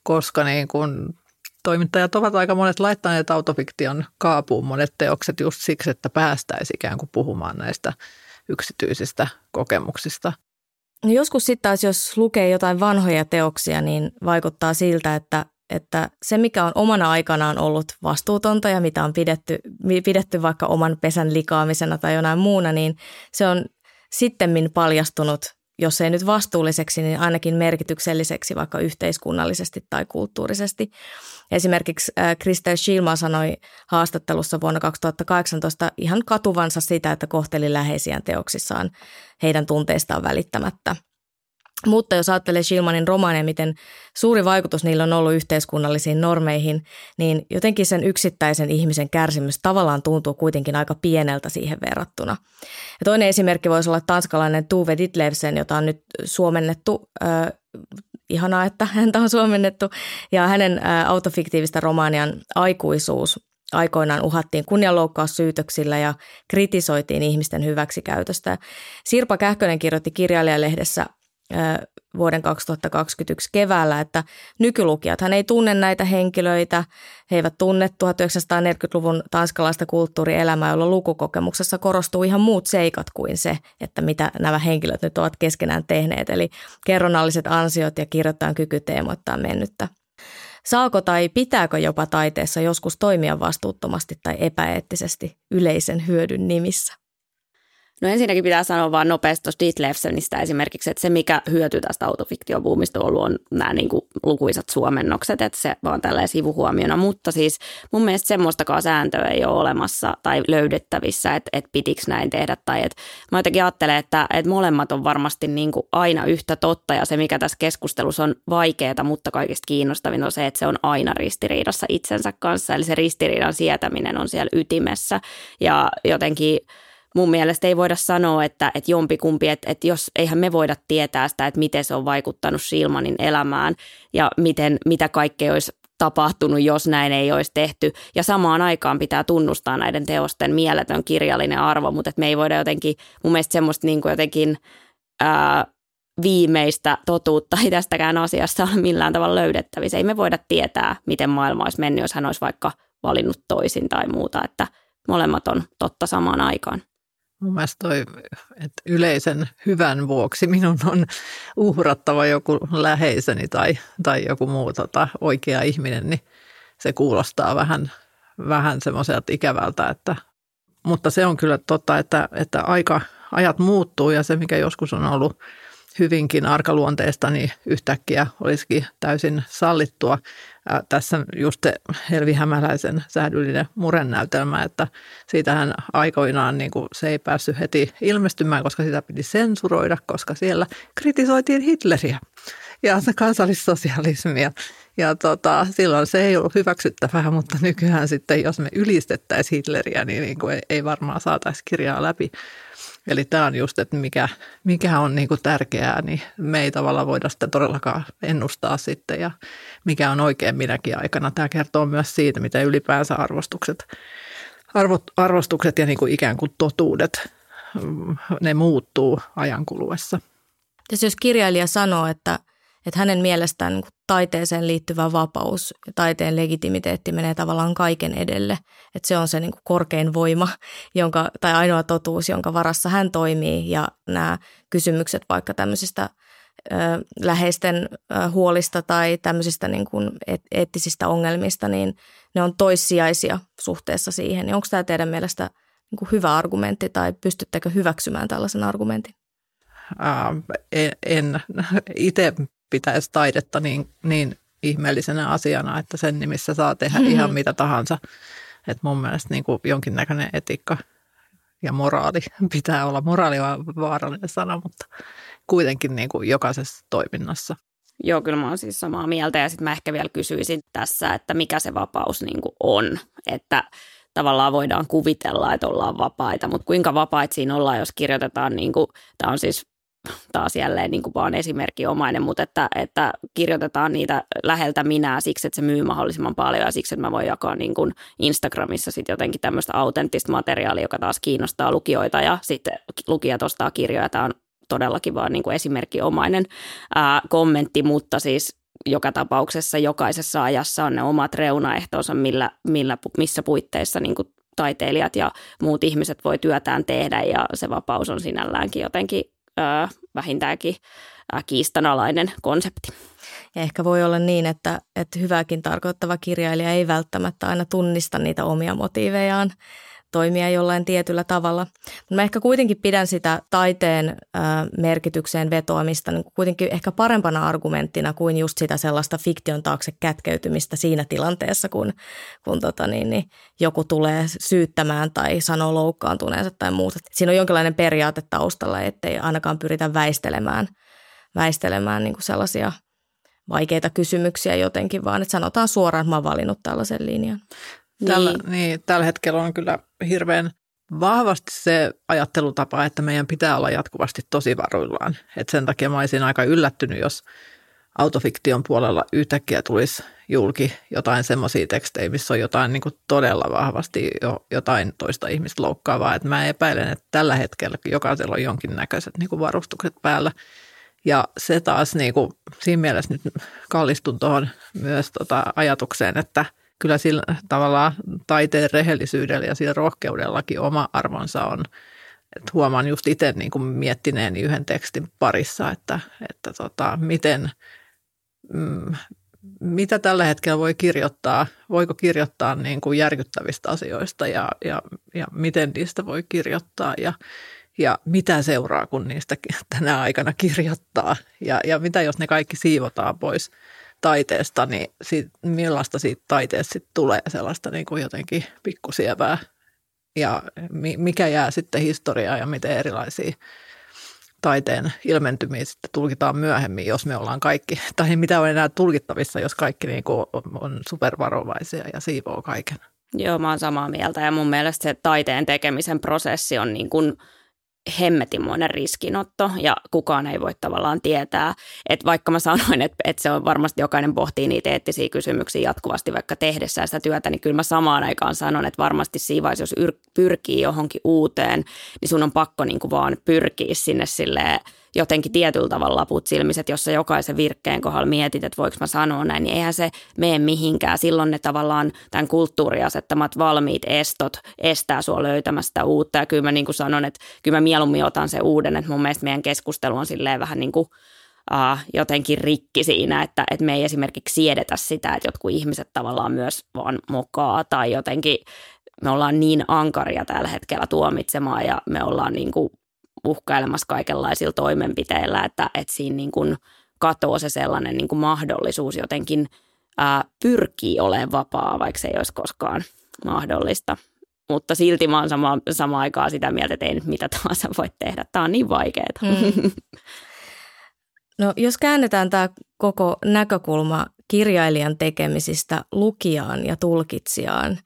koska niin kun toimittajat ovat aika monet laittaneet autofiktion kaapuun monet teokset just siksi, että päästäisiin ikään kuin puhumaan näistä yksityisistä kokemuksista. No joskus sitten taas, jos lukee jotain vanhoja teoksia, niin vaikuttaa siltä, että, että se, mikä on omana aikanaan ollut vastuutonta ja mitä on pidetty, pidetty vaikka oman pesän likaamisena tai jonain muuna, niin se on sittemmin paljastunut jos ei nyt vastuulliseksi, niin ainakin merkitykselliseksi vaikka yhteiskunnallisesti tai kulttuurisesti. Esimerkiksi Kristel Schilma sanoi haastattelussa vuonna 2018 ihan katuvansa sitä, että kohteli läheisiään teoksissaan heidän tunteistaan välittämättä – mutta jos ajattelee Shilmanin romaaneja, miten suuri vaikutus niillä on ollut yhteiskunnallisiin normeihin, niin jotenkin sen yksittäisen ihmisen kärsimys tavallaan tuntuu kuitenkin aika pieneltä siihen verrattuna. Ja toinen esimerkki voisi olla tanskalainen Tuve Ditlevsen, jota on nyt suomennettu, äh, ihanaa, että häntä on suomennettu, ja hänen autofiktiivistä romaanian Aikuisuus aikoinaan uhattiin kunnianloukkaussyytöksillä ja kritisoitiin ihmisten hyväksikäytöstä. Sirpa Kähkönen kirjoitti kirjailijalehdessä vuoden 2021 keväällä, että nykylukijathan ei tunne näitä henkilöitä. He eivät tunne 1940-luvun tanskalaista kulttuurielämää, jolla lukukokemuksessa korostuu ihan muut seikat kuin se, että mitä nämä henkilöt nyt ovat keskenään tehneet. Eli kerronnalliset ansiot ja kirjoittajan kyky teemoittaa mennyttä. Saako tai pitääkö jopa taiteessa joskus toimia vastuuttomasti tai epäeettisesti yleisen hyödyn nimissä? No ensinnäkin pitää sanoa vaan nopeasti tuosta Ditlevsenistä esimerkiksi, että se mikä hyöty tästä autofiktiobuumista on ollut on nämä niin kuin lukuisat suomennokset, että se vaan tällä sivuhuomiona, mutta siis mun mielestä semmoistakaan sääntöä ei ole olemassa tai löydettävissä, että, että pitikö näin tehdä. Tai että mä jotenkin ajattelen, että, että molemmat on varmasti niin kuin aina yhtä totta ja se mikä tässä keskustelussa on vaikeaa, mutta kaikista kiinnostavin on se, että se on aina ristiriidassa itsensä kanssa, eli se ristiriidan sietäminen on siellä ytimessä. Ja jotenkin – mun mielestä ei voida sanoa, että, että jompikumpi, että, että jos eihän me voida tietää sitä, että miten se on vaikuttanut Shilmanin elämään ja miten, mitä kaikkea olisi tapahtunut, jos näin ei olisi tehty. Ja samaan aikaan pitää tunnustaa näiden teosten mieletön kirjallinen arvo, mutta me ei voida jotenkin, mun mielestä semmoista niin kuin jotenkin ää, viimeistä totuutta ei tästäkään asiasta ole millään tavalla löydettävissä. Ei me voida tietää, miten maailma olisi mennyt, jos hän olisi vaikka valinnut toisin tai muuta, että molemmat on totta samaan aikaan. Mun mielestä toi, että yleisen hyvän vuoksi minun on uhrattava joku läheiseni tai, tai joku muu tota, oikea ihminen, niin se kuulostaa vähän, vähän semmoiselta ikävältä, että, mutta se on kyllä totta, että, että aika, ajat muuttuu ja se, mikä joskus on ollut hyvinkin arkaluonteesta, niin yhtäkkiä olisikin täysin sallittua. Ää, tässä just Helvi Hämäläisen sähdyllinen murennäytelmä, että siitähän aikoinaan niin kuin se ei päässyt heti ilmestymään, koska sitä piti sensuroida, koska siellä kritisoitiin Hitleriä ja kansallissosialismia. Ja tota, silloin se ei ollut hyväksyttävää, mutta nykyään sitten, jos me ylistettäisiin Hitleriä, niin, niin kuin ei, varmaan saataisi kirjaa läpi. Eli tämä on just, että mikä, mikä on niin kuin tärkeää, niin me ei tavallaan voida sitä todellakaan ennustaa sitten ja mikä on oikein minäkin aikana. Tämä kertoo myös siitä, miten ylipäänsä arvostukset, arvot, arvostukset ja niin kuin ikään kuin totuudet, ne muuttuu ajan kuluessa. jos kirjailija sanoo, että – että hänen mielestään niin taiteeseen liittyvä vapaus ja taiteen legitimiteetti menee tavallaan kaiken edelle. Että se on se niin korkein voima jonka, tai ainoa totuus, jonka varassa hän toimii ja nämä kysymykset vaikka tämmöisistä ö, läheisten ö, huolista tai tämmöisistä niin kuin eettisistä ongelmista, niin ne on toissijaisia suhteessa siihen. Niin onko tämä teidän mielestä niin kuin hyvä argumentti tai pystyttekö hyväksymään tällaisen argumentin? en, en itse pitäisi taidetta niin, niin ihmeellisenä asiana, että sen nimissä saa tehdä mm-hmm. ihan mitä tahansa. Että mun mielestä niin kuin jonkinnäköinen etiikka ja moraali pitää olla. Moraali on vaarallinen sana, mutta kuitenkin niin kuin jokaisessa toiminnassa. Joo, kyllä mä oon siis samaa mieltä ja sitten mä ehkä vielä kysyisin tässä, että mikä se vapaus niin kuin on. Että tavallaan voidaan kuvitella, että ollaan vapaita, mutta kuinka vapaita siinä ollaan, jos kirjoitetaan, niin kuin, tämä on siis taas jälleen niin kuin vaan esimerkkiomainen, mutta että, että kirjoitetaan niitä läheltä minää siksi, että se myy mahdollisimman paljon ja siksi, että mä voin jakaa niin kuin Instagramissa sitten jotenkin tämmöistä autenttista materiaalia, joka taas kiinnostaa lukijoita ja sitten lukijat ostaa kirjoja. Tämä on todellakin vaan niin kuin esimerkkiomainen ää, kommentti, mutta siis joka tapauksessa jokaisessa ajassa on ne omat reunaehtonsa, millä, millä, missä puitteissa niin kuin taiteilijat ja muut ihmiset voi työtään tehdä ja se vapaus on sinälläänkin jotenkin vähintäänkin kiistanalainen konsepti. Ja ehkä voi olla niin, että, että hyväkin tarkoittava kirjailija ei välttämättä aina tunnista niitä omia motiivejaan toimia jollain tietyllä tavalla. Mä ehkä kuitenkin pidän sitä taiteen merkitykseen vetoamista niin kuitenkin ehkä parempana argumenttina kuin just sitä sellaista fiktion taakse kätkeytymistä siinä tilanteessa, kun, kun tota niin, niin joku tulee syyttämään tai sanoo loukkaantuneensa tai muuta. Siinä on jonkinlainen periaate taustalla, ettei ainakaan pyritä väistelemään, väistelemään niin kuin sellaisia vaikeita kysymyksiä jotenkin, vaan että sanotaan suoraan, että mä oon valinnut tällaisen linjan. Tällä, niin. niin, tällä hetkellä on kyllä hirveän vahvasti se ajattelutapa, että meidän pitää olla jatkuvasti tosi varuillaan. Et sen takia mä olisin aika yllättynyt, jos autofiktion puolella yhtäkkiä tulisi julki jotain semmoisia tekstejä, missä on jotain niin todella vahvasti jo, jotain toista ihmistä loukkaavaa. Et mä epäilen, että tällä hetkellä jokaisella on jonkinnäköiset niin kuin varustukset päällä. Ja se taas niin kuin, siinä mielessä nyt kallistun tuohon myös tota ajatukseen, että – kyllä sillä tavallaan taiteen rehellisyydellä ja sillä rohkeudellakin oma arvonsa on. Et huomaan just itse niin kuin miettineeni yhden tekstin parissa, että, että tota, miten, mm, mitä tällä hetkellä voi kirjoittaa, voiko kirjoittaa niin kuin järkyttävistä asioista ja, ja, ja miten niistä voi kirjoittaa ja, ja mitä seuraa, kun niistä tänä aikana kirjoittaa ja, ja mitä jos ne kaikki siivotaan pois – taiteesta, niin siitä, millaista siitä taiteesta sitten tulee sellaista niin kuin jotenkin pikkusievää ja mikä jää sitten historiaa ja miten erilaisia taiteen ilmentymiä sitten tulkitaan myöhemmin, jos me ollaan kaikki, tai mitä on enää tulkittavissa, jos kaikki niin kuin on supervarovaisia ja siivoo kaiken. Joo, mä oon samaa mieltä ja mun mielestä se taiteen tekemisen prosessi on niin kuin – hemmetimoinen riskinotto ja kukaan ei voi tavallaan tietää, että vaikka mä sanoin, että, että se on varmasti jokainen pohtii niitä eettisiä kysymyksiä jatkuvasti vaikka tehdessään sitä työtä, niin kyllä mä samaan aikaan sanon, että varmasti siinä vaiheessa, jos pyrkii johonkin uuteen, niin sun on pakko niin kuin vaan pyrkiä sinne silleen jotenkin tietyllä tavalla laput silmiset, jos sä jokaisen virkkeen kohdalla mietit, että voiko mä sanoa näin, niin eihän se mene mihinkään. Silloin ne tavallaan tämän kulttuuriasettamat valmiit estot estää sua löytämästä uutta. Ja kyllä mä niin kuin sanon, että kyllä mä mieluummin otan se uuden, että mun mielestä meidän keskustelu on silleen vähän niin kuin uh, jotenkin rikki siinä, että, että me ei esimerkiksi siedetä sitä, että jotkut ihmiset tavallaan myös vaan mokaa tai jotenkin me ollaan niin ankaria tällä hetkellä tuomitsemaan ja me ollaan niin kuin uhkailemassa kaikenlaisilla toimenpiteillä, että, että siinä niin kuin katoo se sellainen niin kuin mahdollisuus jotenkin ää, pyrkii olemaan vapaa, vaikka se ei olisi koskaan mahdollista. Mutta silti mä oon sama, sama aikaa sitä mieltä, että ei nyt mitä tahansa voi tehdä. Tämä on niin vaikeaa. Mm. No jos käännetään tämä koko näkökulma kirjailijan tekemisistä lukijaan ja tulkitsijaan.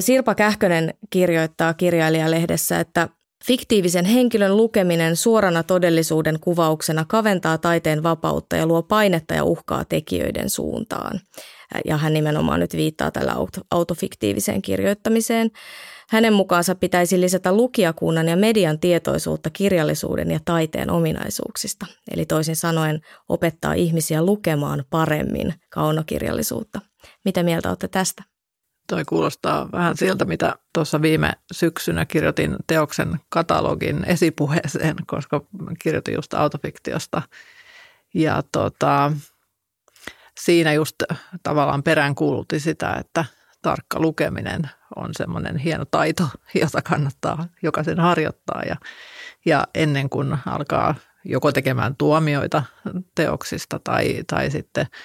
Sirpa Kähkönen kirjoittaa kirjailijalehdessä, että Fiktiivisen henkilön lukeminen suorana todellisuuden kuvauksena kaventaa taiteen vapautta ja luo painetta ja uhkaa tekijöiden suuntaan. Ja hän nimenomaan nyt viittaa tällä autofiktiiviseen kirjoittamiseen. Hänen mukaansa pitäisi lisätä lukijakunnan ja median tietoisuutta kirjallisuuden ja taiteen ominaisuuksista. Eli toisin sanoen opettaa ihmisiä lukemaan paremmin kaunokirjallisuutta. Mitä mieltä olette tästä? Toi kuulostaa vähän siltä, mitä tuossa viime syksynä kirjoitin teoksen katalogin esipuheeseen, koska kirjoitin just autofiktiosta. Ja tota, siinä just tavallaan peräänkuulutti sitä, että tarkka lukeminen on semmoinen hieno taito, jota kannattaa jokaisen harjoittaa. Ja, ja ennen kuin alkaa joko tekemään tuomioita teoksista tai, tai sitten –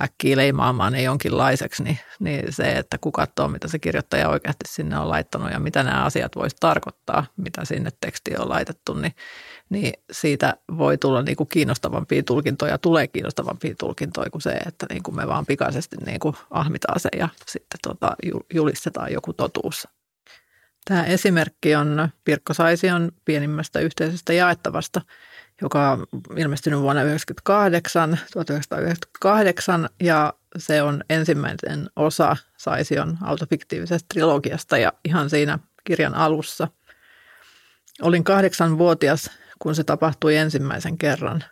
äkkiä leimaamaan ne jonkinlaiseksi, niin, niin se, että kun katsoo, mitä se kirjoittaja oikeasti sinne on laittanut ja mitä nämä asiat voisi tarkoittaa, mitä sinne tekstiin on laitettu, niin, niin siitä voi tulla niin kuin kiinnostavampia tulkintoja, tulee kiinnostavampia tulkintoja kuin se, että niin kuin me vaan pikaisesti niin kuin ahmitaan se ja sitten tota, julistetaan joku totuus. Tämä esimerkki on Pirkko Saision pienimmästä yhteisestä jaettavasta – joka on ilmestynyt vuonna 1998, 1998 ja se on ensimmäinen osa Saision autofiktiivisesta trilogiasta ja ihan siinä kirjan alussa. Olin kahdeksanvuotias, kun se tapahtui ensimmäisen kerran.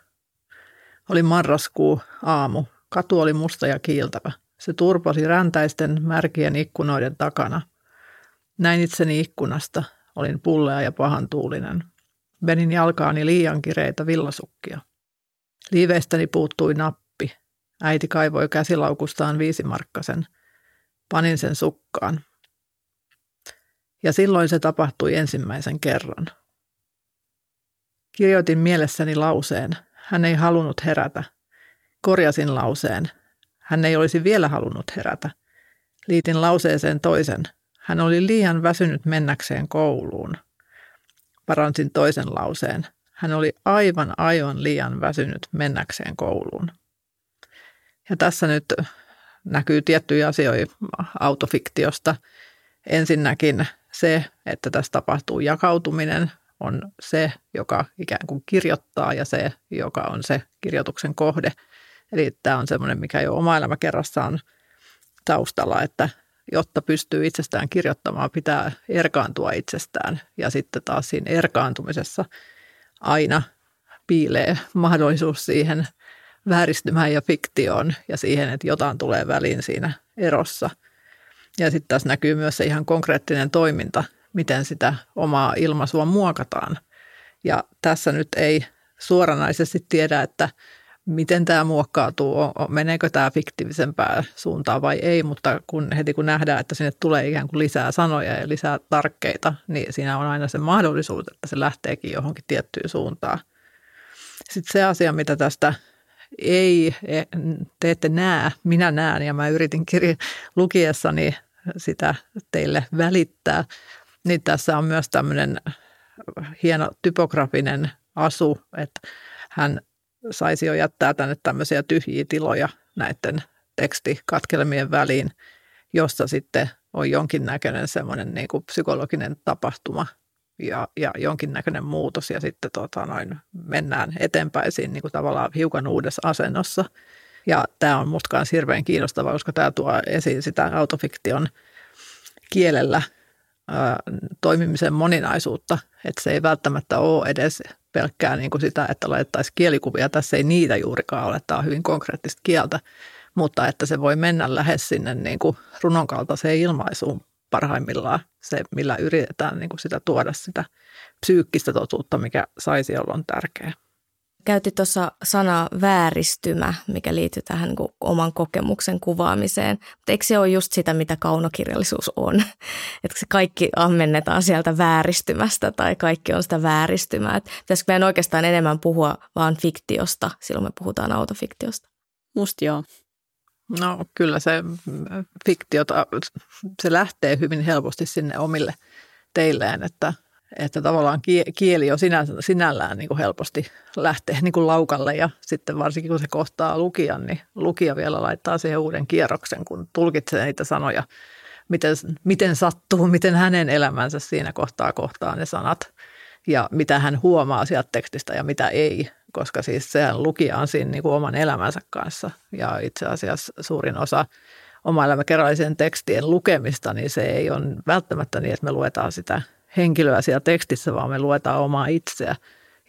Oli marraskuu aamu. Katu oli musta ja kiiltävä. Se turposi räntäisten märkien ikkunoiden takana. Näin itseni ikkunasta. Olin pullea ja pahan Venin jalkaani liian kireitä villasukkia. Liiveistäni puuttui nappi. Äiti kaivoi käsilaukustaan viisimarkkasen. Panin sen sukkaan. Ja silloin se tapahtui ensimmäisen kerran. Kirjoitin mielessäni lauseen. Hän ei halunnut herätä. Korjasin lauseen. Hän ei olisi vielä halunnut herätä. Liitin lauseeseen toisen. Hän oli liian väsynyt mennäkseen kouluun. Paransin toisen lauseen. Hän oli aivan aivan liian väsynyt mennäkseen kouluun. Ja tässä nyt näkyy tiettyjä asioita autofiktiosta. Ensinnäkin se, että tässä tapahtuu jakautuminen, on se, joka ikään kuin kirjoittaa ja se, joka on se kirjoituksen kohde. Eli tämä on semmoinen, mikä jo oma elämä kerrassaan taustalla, että jotta pystyy itsestään kirjoittamaan, pitää erkaantua itsestään. Ja sitten taas siinä erkaantumisessa aina piilee mahdollisuus siihen vääristymään ja fiktioon ja siihen, että jotain tulee väliin siinä erossa. Ja sitten tässä näkyy myös se ihan konkreettinen toiminta, miten sitä omaa ilmaisua muokataan. Ja tässä nyt ei suoranaisesti tiedä, että miten tämä muokkautuu, meneekö tämä fiktiivisempää suuntaan vai ei, mutta kun, heti kun nähdään, että sinne tulee ikään kuin lisää sanoja ja lisää tarkkeita, niin siinä on aina se mahdollisuus, että se lähteekin johonkin tiettyyn suuntaan. Sitten se asia, mitä tästä ei, e, te ette näe, minä näen ja mä yritin kirja lukiessani sitä teille välittää, niin tässä on myös tämmöinen hieno typografinen asu, että hän saisi jo jättää tänne tämmöisiä tyhjiä tiloja näiden tekstikatkelmien väliin, jossa sitten on jonkinnäköinen semmoinen niin kuin psykologinen tapahtuma ja, ja jonkinnäköinen muutos ja sitten tota noin, mennään eteenpäin siinä niin kuin tavallaan hiukan uudessa asennossa. Ja tämä on musta hirveän kiinnostavaa, koska tämä tuo esiin sitä autofiktion kielellä toimimisen moninaisuutta, että se ei välttämättä ole edes pelkkää niin kuin sitä, että laitettaisiin kielikuvia. Tässä ei niitä juurikaan ole, tämä on hyvin konkreettista kieltä, mutta että se voi mennä lähes sinne niin kuin runon kaltaiseen ilmaisuun parhaimmillaan, se millä yritetään niin kuin sitä tuoda sitä psyykkistä totuutta, mikä saisi olla tärkeää. Käytti tuossa sanaa vääristymä, mikä liittyy tähän niin oman kokemuksen kuvaamiseen. Mutta eikö se ole just sitä, mitä kaunokirjallisuus on? Että se kaikki ammennetaan sieltä vääristymästä tai kaikki on sitä vääristymää. Et pitäisikö meidän oikeastaan enemmän puhua vaan fiktiosta, silloin me puhutaan autofiktiosta? Musta joo. No kyllä se fiktiota, se lähtee hyvin helposti sinne omille teilleen, että – että tavallaan kieli jo sinä, sinällään niin kuin helposti lähtee niin kuin laukalle ja sitten varsinkin kun se kohtaa lukijan, niin lukija vielä laittaa siihen uuden kierroksen, kun tulkitsee niitä sanoja, miten, miten sattuu, miten hänen elämänsä siinä kohtaa kohtaa ne sanat ja mitä hän huomaa sieltä tekstistä ja mitä ei, koska siis sehän lukija on siinä niin kuin oman elämänsä kanssa. Ja itse asiassa suurin osa oma elämäkerrallisen tekstien lukemista, niin se ei ole välttämättä niin, että me luetaan sitä – henkilöä siellä tekstissä, vaan me luetaan omaa itseä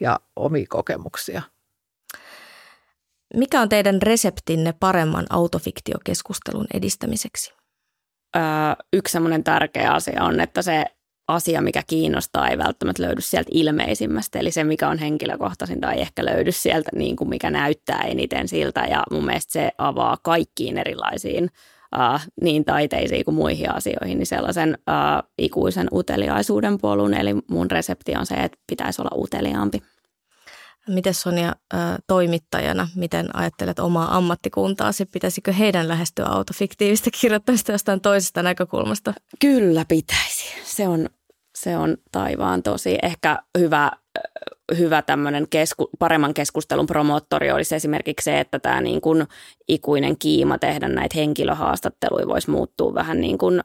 ja omia kokemuksia. Mikä on teidän reseptinne paremman autofiktiokeskustelun edistämiseksi? Öö, yksi semmoinen tärkeä asia on, että se asia, mikä kiinnostaa, ei välttämättä löydy sieltä ilmeisimmästä. Eli se, mikä on henkilökohtaisinta, ei ehkä löydy sieltä niin kuin mikä näyttää eniten siltä. Ja mun mielestä se avaa kaikkiin erilaisiin äh, niin taiteisiin kuin muihin asioihin, niin sellaisen äh, ikuisen uteliaisuuden polun. Eli mun resepti on se, että pitäisi olla uteliaampi. Miten Sonja toimittajana, miten ajattelet omaa ammattikuntaasi? Pitäisikö heidän lähestyä autofiktiivistä kirjoittamista jostain toisesta näkökulmasta? Kyllä pitäisi. Se on, se on taivaan tosi ehkä hyvä hyvä tämmöinen kesku, paremman keskustelun promoottori olisi esimerkiksi se, että tämä niin kuin ikuinen kiima tehdä näitä henkilöhaastatteluja voisi muuttua vähän niin kuin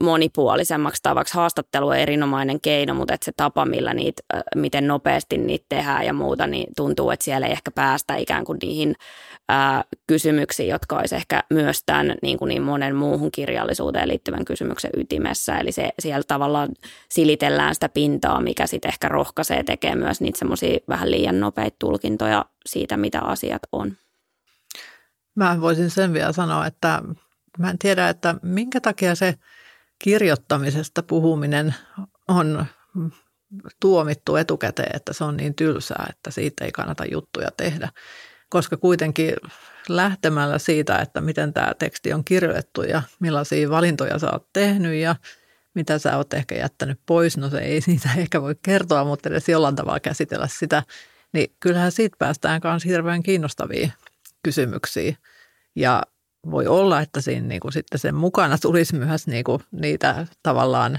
monipuolisemmaksi tavaksi. Haastattelu on erinomainen keino, mutta että se tapa, millä niitä, miten nopeasti niitä tehdään ja muuta, niin tuntuu, että siellä ei ehkä päästä ikään kuin niihin äh, kysymyksiin, jotka olisi ehkä myös tämän niin, kuin niin monen muuhun kirjallisuuteen liittyvän kysymyksen ytimessä. Eli se, siellä tavallaan silitellään sitä pintaa, mikä sitten ehkä rohkaisee tekemään myös niitä semmoisia vähän liian nopeita tulkintoja siitä, mitä asiat on. Mä voisin sen vielä sanoa, että Mä en tiedä, että minkä takia se kirjoittamisesta puhuminen on tuomittu etukäteen, että se on niin tylsää, että siitä ei kannata juttuja tehdä. Koska kuitenkin lähtemällä siitä, että miten tämä teksti on kirjoitettu ja millaisia valintoja sä oot tehnyt ja mitä sä oot ehkä jättänyt pois, no se ei siitä ehkä voi kertoa, mutta edes jollain tavalla käsitellä sitä, niin kyllähän siitä päästään myös hirveän kiinnostavia kysymyksiä. Ja voi olla, että siinä niin kuin sitten sen mukana tulisi myös niin kuin niitä tavallaan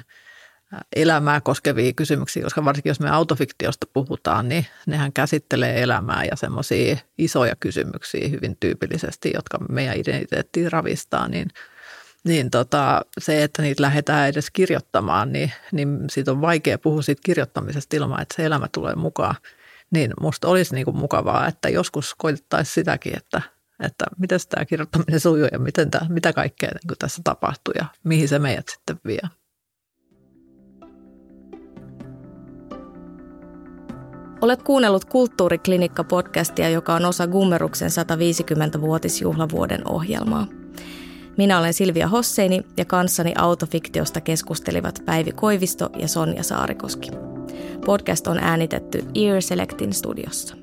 elämää koskevia kysymyksiä, koska varsinkin jos me autofiktiosta puhutaan, niin nehän käsittelee elämää ja semmoisia isoja kysymyksiä hyvin tyypillisesti, jotka meidän identiteettiin ravistaa, niin, niin tota, se, että niitä lähdetään edes kirjoittamaan, niin, niin siitä on vaikea puhua siitä kirjoittamisesta ilman, että se elämä tulee mukaan. Niin musta olisi niin kuin mukavaa, että joskus koitettaisiin sitäkin, että, että miten tämä kirjoittaminen sujuu ja miten tämä, mitä kaikkea niin tässä tapahtuu ja mihin se meidät sitten vie. Olet kuunnellut Kulttuuriklinikka-podcastia, joka on osa Gummeruksen 150-vuotisjuhlavuoden ohjelmaa. Minä olen Silvia Hosseini ja kanssani autofiktiosta keskustelivat Päivi Koivisto ja Sonja Saarikoski. Podcast on äänitetty Ear Selectin studiossa.